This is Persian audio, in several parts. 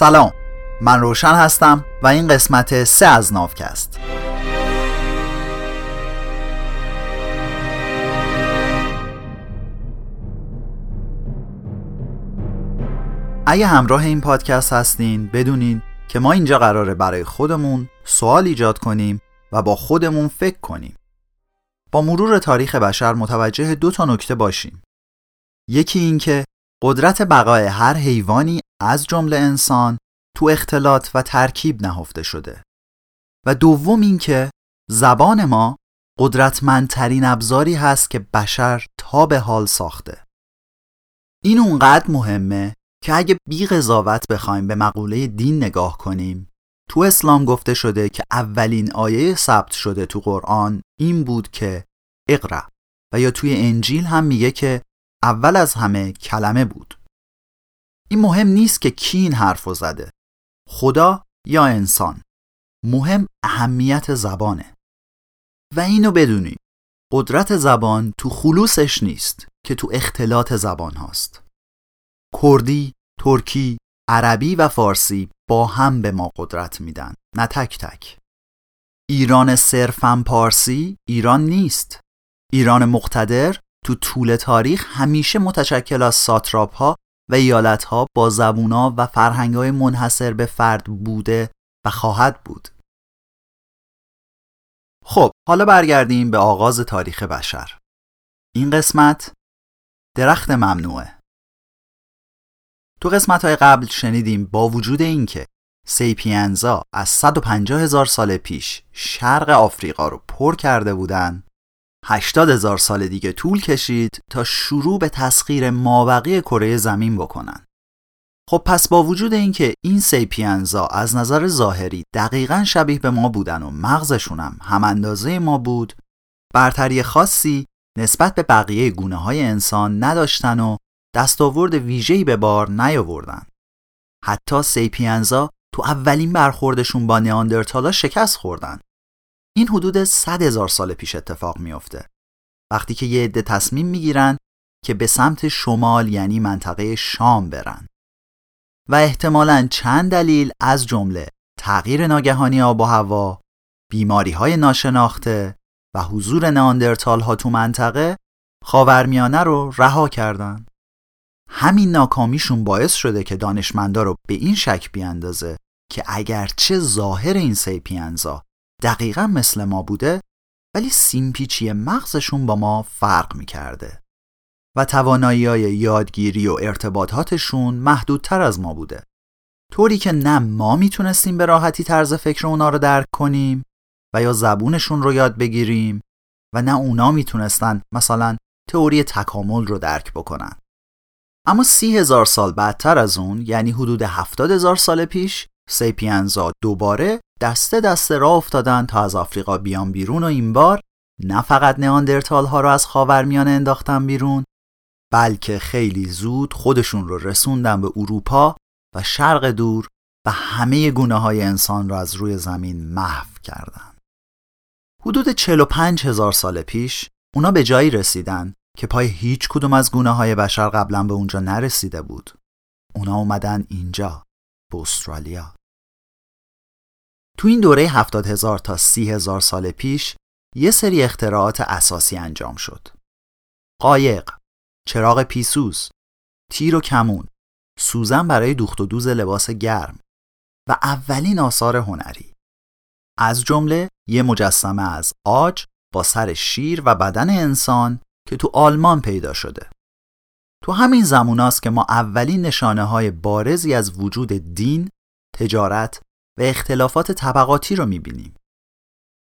سلام. من روشن هستم و این قسمت سه از نافکست اگه همراه این پادکست هستین بدونین که ما اینجا قراره برای خودمون سوال ایجاد کنیم و با خودمون فکر کنیم. با مرور تاریخ بشر متوجه دو تا نکته باشیم. یکی اینکه قدرت بقای هر حیوانی از جمله انسان تو اختلاط و ترکیب نهفته شده. و دوم اینکه زبان ما قدرتمندترین ابزاری هست که بشر تا به حال ساخته. این اونقدر مهمه که اگه بی قضاوت بخوایم به مقوله دین نگاه کنیم تو اسلام گفته شده که اولین آیه ثبت شده تو قرآن این بود که اقرا و یا توی انجیل هم میگه که اول از همه کلمه بود. این مهم نیست که کی این حرف زده. خدا یا انسان. مهم اهمیت زبانه. و اینو بدونید قدرت زبان تو خلوصش نیست که تو اختلاط زبان هاست. کردی، ترکی، عربی و فارسی با هم به ما قدرت میدن نه تک تک. ایران صرفا پارسی ایران نیست. ایران مقتدر تو طول تاریخ همیشه متشکل از ساتراپ ها و ایالت ها با زبونا و فرهنگ های منحصر به فرد بوده و خواهد بود. خب حالا برگردیم به آغاز تاریخ بشر. این قسمت درخت ممنوعه. تو قسمت های قبل شنیدیم با وجود اینکه سیپینزا از 150 هزار سال پیش شرق آفریقا رو پر کرده بودن 80 هزار سال دیگه طول کشید تا شروع به تسخیر مابقی کره زمین بکنن. خب پس با وجود اینکه این سیپینزا از نظر ظاهری دقیقا شبیه به ما بودن و مغزشون هم هم اندازه ما بود برتری خاصی نسبت به بقیه گونه های انسان نداشتن و دستاورد ویژه‌ای به بار نیاوردن. حتی سیپینزا تو اولین برخوردشون با نیاندرتالا شکست خوردن. این حدود 100 هزار سال پیش اتفاق میافته. وقتی که یه عده تصمیم می‌گیرن که به سمت شمال یعنی منطقه شام برن. و احتمالا چند دلیل از جمله تغییر ناگهانی آب و هوا بیماری های ناشناخته و حضور ناندرتال ها تو منطقه خاورمیانه رو رها کردن. همین ناکامیشون باعث شده که دانشمندا رو به این شک بیاندازه که اگرچه ظاهر این سیپینزا دقیقا مثل ما بوده ولی سیمپیچی مغزشون با ما فرق می‌کرده. و توانایی یادگیری و ارتباطاتشون محدودتر از ما بوده. طوری که نه ما می‌تونستیم به راحتی طرز فکر اونا رو درک کنیم و یا زبونشون رو یاد بگیریم و نه اونا می‌تونستن مثلا تئوری تکامل رو درک بکنن. اما سی هزار سال بعدتر از اون یعنی حدود هفتاد هزار سال پیش سیپینزا دوباره دسته دسته را افتادن تا از آفریقا بیان بیرون و این بار نه فقط نیاندرتال ها رو از خاورمیانه انداختن بیرون بلکه خیلی زود خودشون رو رسوندن به اروپا و شرق دور و همه گونه های انسان را از روی زمین محو کردن. حدود 45 هزار سال پیش اونا به جایی رسیدن که پای هیچ کدوم از گونه های بشر قبلا به اونجا نرسیده بود. اونا اومدن اینجا به استرالیا. تو این دوره هفتاد هزار تا سی هزار سال پیش یه سری اختراعات اساسی انجام شد. قایق، چراغ پیسوز، تیر و کمون، سوزن برای دوخت و دوز لباس گرم و اولین آثار هنری. از جمله یه مجسمه از آج با سر شیر و بدن انسان که تو آلمان پیدا شده. تو همین زموناست که ما اولین نشانه های بارزی از وجود دین، تجارت و اختلافات طبقاتی رو می‌بینیم.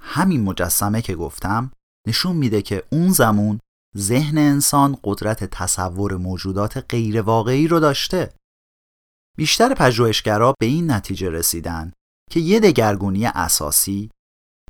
همین مجسمه که گفتم نشون میده که اون زمون ذهن انسان قدرت تصور موجودات غیر واقعی رو داشته. بیشتر پژوهشگرا به این نتیجه رسیدن که یه دگرگونی اساسی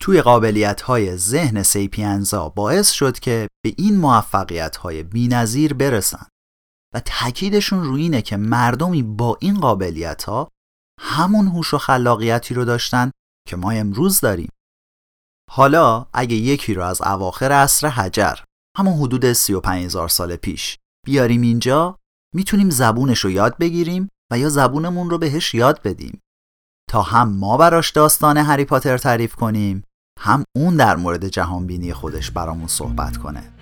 توی قابلیت های ذهن سیپینزا باعث شد که به این موفقیت های بینظیر برسن و تاکیدشون روی اینه که مردمی با این قابلیت ها همون هوش و خلاقیتی رو داشتن که ما امروز داریم. حالا اگه یکی رو از اواخر عصر حجر همون حدود 35 هزار سال پیش بیاریم اینجا می‌تونیم زبونش رو یاد بگیریم و یا زبونمون رو بهش یاد بدیم. تا هم ما براش داستان هری پاتر تعریف کنیم هم اون در مورد جهانبینی خودش برامون صحبت کنه.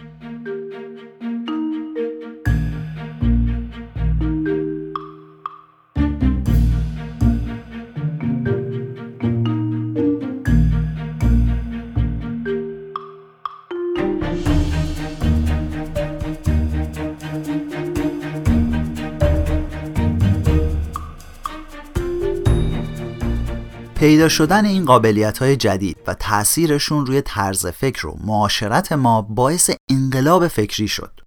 پیدا شدن این قابلیت های جدید و تأثیرشون روی طرز فکر و معاشرت ما باعث انقلاب فکری شد.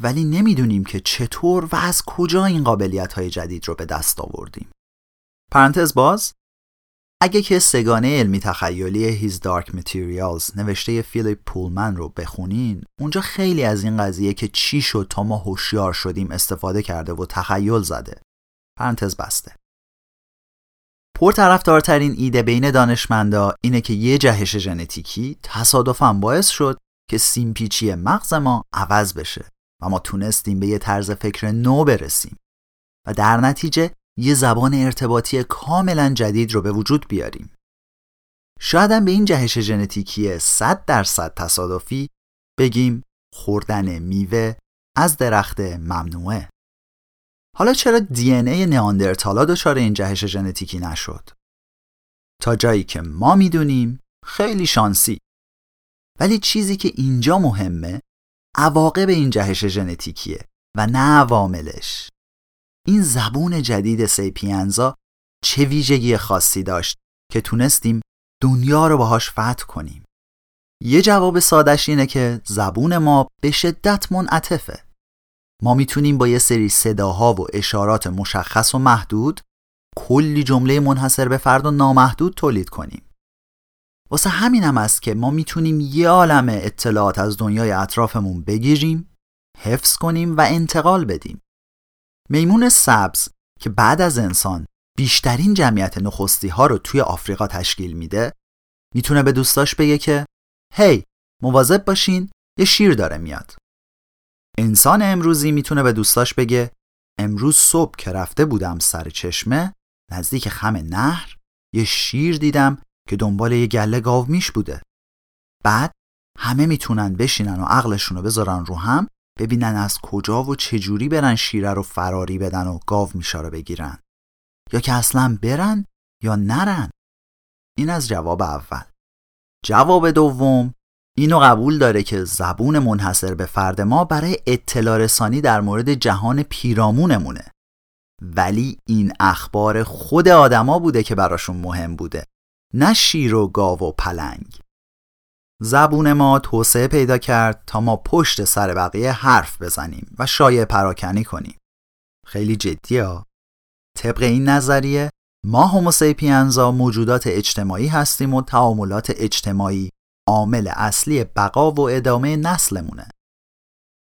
ولی نمی‌دونیم که چطور و از کجا این قابلیت های جدید رو به دست آوردیم. پرانتز باز اگه که سگانه علمی تخیلی His Dark Materials نوشته فیلیپ پولمن رو بخونین اونجا خیلی از این قضیه که چی شد تا ما هوشیار شدیم استفاده کرده و تخیل زده. پرانتز بسته. پرطرفدارترین ایده بین دانشمندا اینه که یه جهش ژنتیکی تصادفا باعث شد که سیمپیچی مغز ما عوض بشه و ما تونستیم به یه طرز فکر نو برسیم و در نتیجه یه زبان ارتباطی کاملا جدید رو به وجود بیاریم. شاید به این جهش ژنتیکی 100 درصد تصادفی بگیم خوردن میوه از درخت ممنوعه. حالا چرا دی ان ای نیاندرتالا دچار این جهش ژنتیکی نشد؟ تا جایی که ما می‌دونیم خیلی شانسی. ولی چیزی که اینجا مهمه عواقب این جهش ژنتیکیه و نه عواملش. این زبون جدید سیپینزا چه ویژگی خاصی داشت که تونستیم دنیا رو باهاش فتح کنیم؟ یه جواب سادش اینه که زبون ما به شدت منعطفه. ما می‌تونیم با یه سری صداها و اشارات مشخص و محدود کلی جمله منحصر به فرد و نامحدود تولید کنیم. واسه همین هم است که ما می‌تونیم یه عالم اطلاعات از دنیای اطرافمون بگیریم، حفظ کنیم و انتقال بدیم. میمون سبز که بعد از انسان بیشترین جمعیت نخستی ها رو توی آفریقا تشکیل میده می‌تونه به دوستاش بگه که هی مواظب باشین یه شیر داره میاد انسان امروزی می‌تونه به دوستاش بگه امروز صبح که رفته بودم سر چشمه نزدیک خم نهر یه شیر دیدم که دنبال یه گله گاو میش بوده. بعد همه می‌تونن بشینن و عقلشون رو بذارن رو هم ببینن از کجا و چجوری برن شیره رو فراری بدن و گاو میشا رو بگیرن. یا که اصلا برن یا نرن. این از جواب اول. جواب دوم اینو قبول داره که زبون منحصر به فرد ما برای اطلاع رسانی در مورد جهان پیرامونمونه. ولی این اخبار خود آدما بوده که براشون مهم بوده نه شیر و گاو و پلنگ. زبون ما توسعه پیدا کرد تا ما پشت سر بقیه حرف بزنیم و شایع پراکنی کنیم. خیلی جدیه ها. طبق این نظریه ما هوموسیپینزا موجودات اجتماعی هستیم و تعاملات اجتماعی عامل اصلی بقا و ادامه نسلمونه.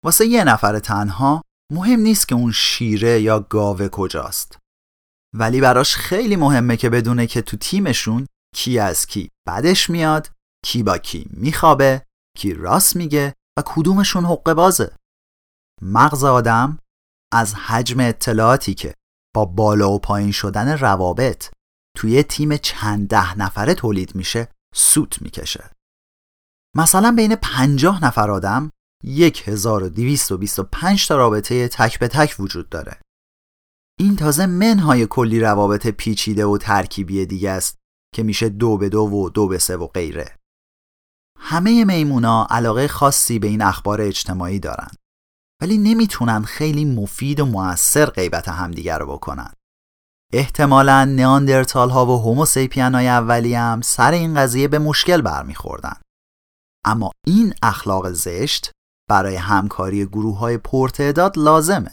واسه یه نفر تنها مهم نیست که اون شیره یا گاوه کجاست. ولی براش خیلی مهمه که بدونه که تو تیمشون کی از کی بدش میاد، کی با کی میخوابه، کی راست میگه و کدومشون حق بازه. مغز آدم از حجم اطلاعاتی که با بالا و پایین شدن روابط توی تیم چند ده نفره تولید میشه سوت می‌کشه. مثلا بین 50 نفر آدم 1225 تا رابطه تک به تک وجود داره. این تازه منهای کلی روابط پیچیده و ترکیبی دیگه است که میشه دو به دو و دو به سه و غیره. همه میمونا علاقه خاصی به این اخبار اجتماعی دارن ولی نمی‌تونن خیلی مفید و موثر غیبت همدیگر رو بکنن. احتمالا نیاندرتال ها و هوموسیپین های اولی هم سر این قضیه به مشکل برمیخوردن. اما این اخلاق زشت برای همکاری گروه های پرتعداد لازمه.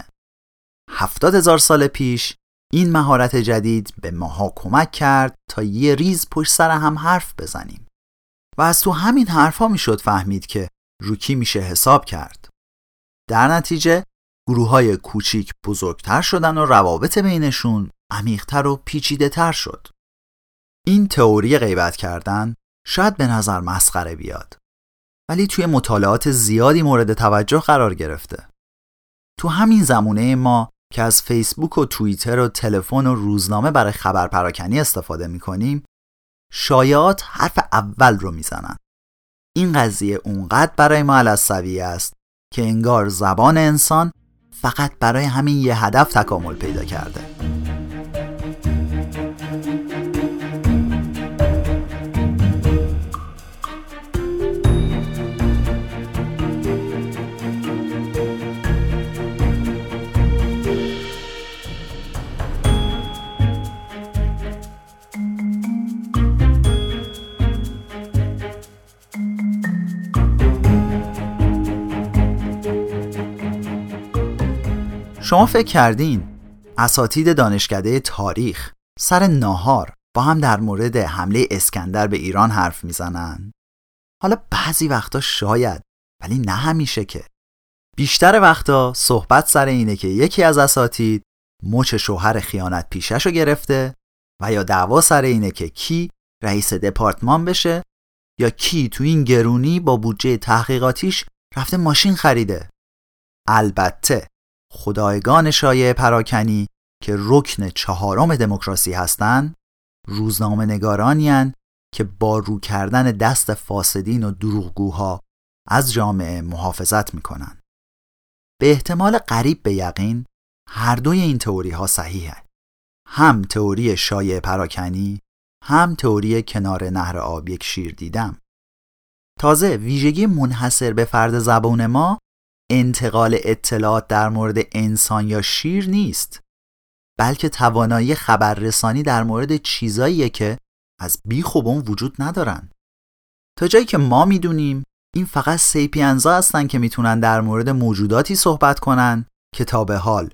هفتاد هزار سال پیش این مهارت جدید به ماها کمک کرد تا یه ریز پشت سر هم حرف بزنیم. و از تو همین حرفها می‌شد فهمید که روکی میشه حساب کرد. در نتیجه گروه های کوچیک بزرگتر شدن و روابط بینشون عمیقتر و پیچیده تر شد. این تئوری غیبت کردن شاید به نظر مسخره بیاد. ولی توی مطالعات زیادی مورد توجه قرار گرفته. تو همین زمونه ما که از فیسبوک و توییتر و تلفن و روزنامه برای خبر پراکنی استفاده می‌کنیم شایعات حرف اول رو می‌زنن این قضیه اونقدر برای ما علصوی است که انگار زبان انسان فقط برای همین یه هدف تکامل پیدا کرده شما فکر کردین اساتید دانشکده تاریخ سر ناهار با هم در مورد حمله اسکندر به ایران حرف می‌زنن؟ حالا بعضی وقتا شاید ولی نه همیشه که بیشتر وقتا صحبت سر اینه که یکی از اساتید مچ شوهر خیانت پیشش رو گرفته و یا دعوا سر اینه که کی رئیس دپارتمان بشه یا کی تو این گرونی با بودجه تحقیقاتیش رفته ماشین خریده البته خدایگان شایع پراکنی که رکن چهارم دموکراسی هستند روزنامه نگارانی که با رو کردن دست فاسدین و دروغگوها از جامعه محافظت می‌کنن. به احتمال قریب به یقین هر دوی این تئوری ها صحیحه. هم تئوری شایع پراکنی هم تئوری کنار نهر آب یک شیر دیدم. تازه ویژگی منحصر به فرد زبون ما انتقال اطلاعات در مورد انسان یا شیر نیست بلکه توانایی خبررسانی در مورد چیزاییه که از بیخوبون وجود ندارن. تا جایی که ما می‌دونیم این فقط سیپینزا هستن که می‌تونن در مورد موجوداتی صحبت کنن که تا به حال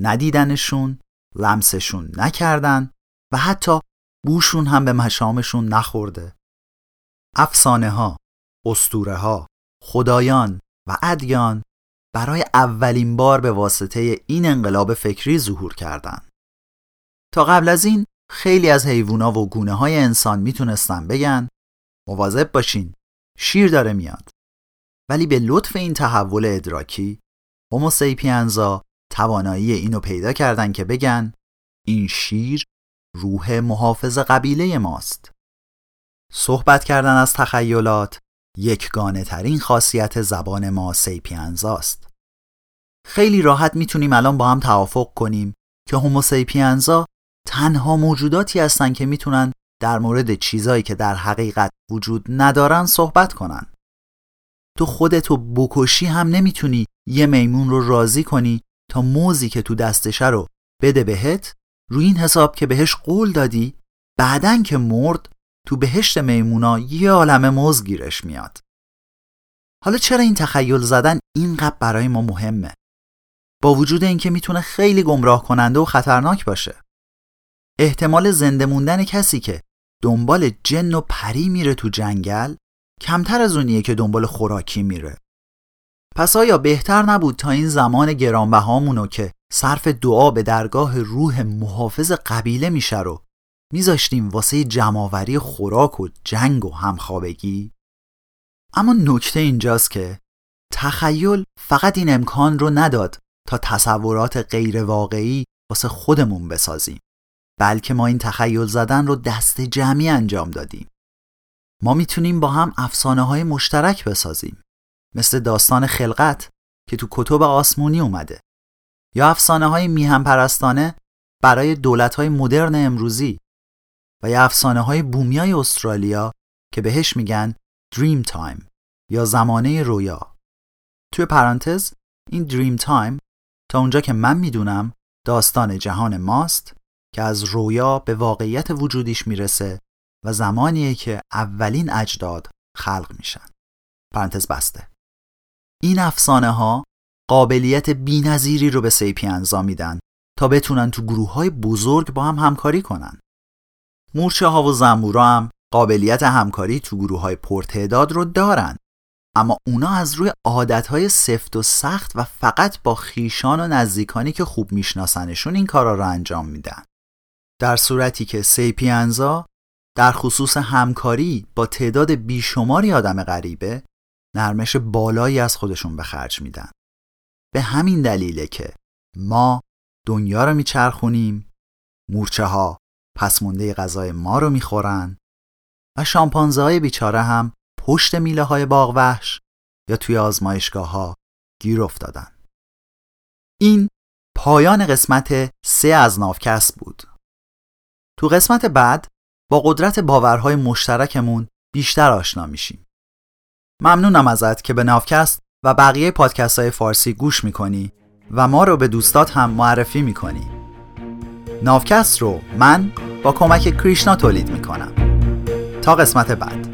ندیدنشون لمسشون نکردن و حتی بوشون هم به مشامشون نخورده. افسانه ها، استوره ها، خدایان و ادیان برای اولین بار به واسطه این انقلاب فکری ظهور کردند. تا قبل از این خیلی از حیوونا و گونه های انسان می‌تونستن بگن مواظب باشین شیر داره میاد ولی به لطف این تحول ادراکی هوموسیپینزا توانایی اینو پیدا کردن که بگن این شیر روح محافظ قبیله ماست صحبت کردن از تخیلات یکگانه ترین خاصیت زبان ما سیپینزاست. خیلی راحت می‌تونیم الان با هم توافق کنیم که هوموسیپینزا تنها موجوداتی هستن که می‌تونن در مورد چیزایی که در حقیقت وجود ندارن صحبت کنن. تو خودتو بکشی هم نمی‌تونی یه میمون رو راضی کنی تا موزی که تو دستشه رو بده بهت روی این حساب که بهش قول دادی بعدن که مرد تو بهشت میمونا یه عالم موز گیرش میاد. حالا چرا این تخیل زدن اینقدر برای ما مهمه؟ با وجود اینکه می‌تونه خیلی گمراه کننده و خطرناک باشه. احتمال زنده موندن کسی که دنبال جن و پری میره تو جنگل کمتر از اونیه که دنبال خوراکی میره. پس آیا بهتر نبود تا این زمان گرانبهامونو که صرف دعا به درگاه روح محافظ قبیله میشه رو میذاشتیم واسه جمعآوری خوراک و جنگ و همخوابگی. اما نکته اینجاست که تخیل فقط این امکان رو نداد تا تصورات غیر واقعی واسه خودمون بسازیم بلکه ما این تخیل زدن رو دست جمعی انجام دادیم. ما می‌تونیم با هم افسانه های مشترک بسازیم مثل داستان خلقت که تو کتب آسمونی اومده یا افسانه های میهن پرستانه برای دولت های مدرن امروزی. و یا افسانه های بومیای استرالیا که بهش میگن Dreamtime یا زمان رویا. توی پرانتز این Dreamtime تا اونجا که من می‌دونم داستان جهان ماست که از رویا به واقعیت وجودیش می‌رسه و زمانیه که اولین اجداد خلق میشن. پرانتز بسته. این افسانه ها قابلیت بینظیری رو به سیپینزا میدن تا بتونن تو گروه های بزرگ با هم همکاری کنن. مورچه ها و زنبورا هم قابلیت همکاری تو گروه های پرتعداد رو دارن. اما اونا از روی عادت های سفت و سخت و فقط با خیشان و نزدیکانی که خوب میشناسنشون این کارا رو انجام میدن. در صورتی که سیپینزا در خصوص همکاری با تعداد بیشماری آدم غریبه نرمش بالایی از خودشون به خرج میدن. به همین دلیله که ما دنیا رو میچرخونیم مورچه ها پس مونده غذای ما رو می‌خورن و شامپانزه های بیچاره هم پشت میله های باغ وحش یا توی آزمایشگاه ها گیر افتادن. این پایان قسمت سه از نافکست بود. تو قسمت بعد با قدرت باورهای مشترکمون بیشتر آشنا میشیم. ممنونم ازت که به نافکست و بقیه پادکست های فارسی گوش می‌کنی و ما رو به دوستات هم معرفی می‌کنی. نافکست رو من با کمک کریشنا تولید می‌کنم. تا قسمت بعد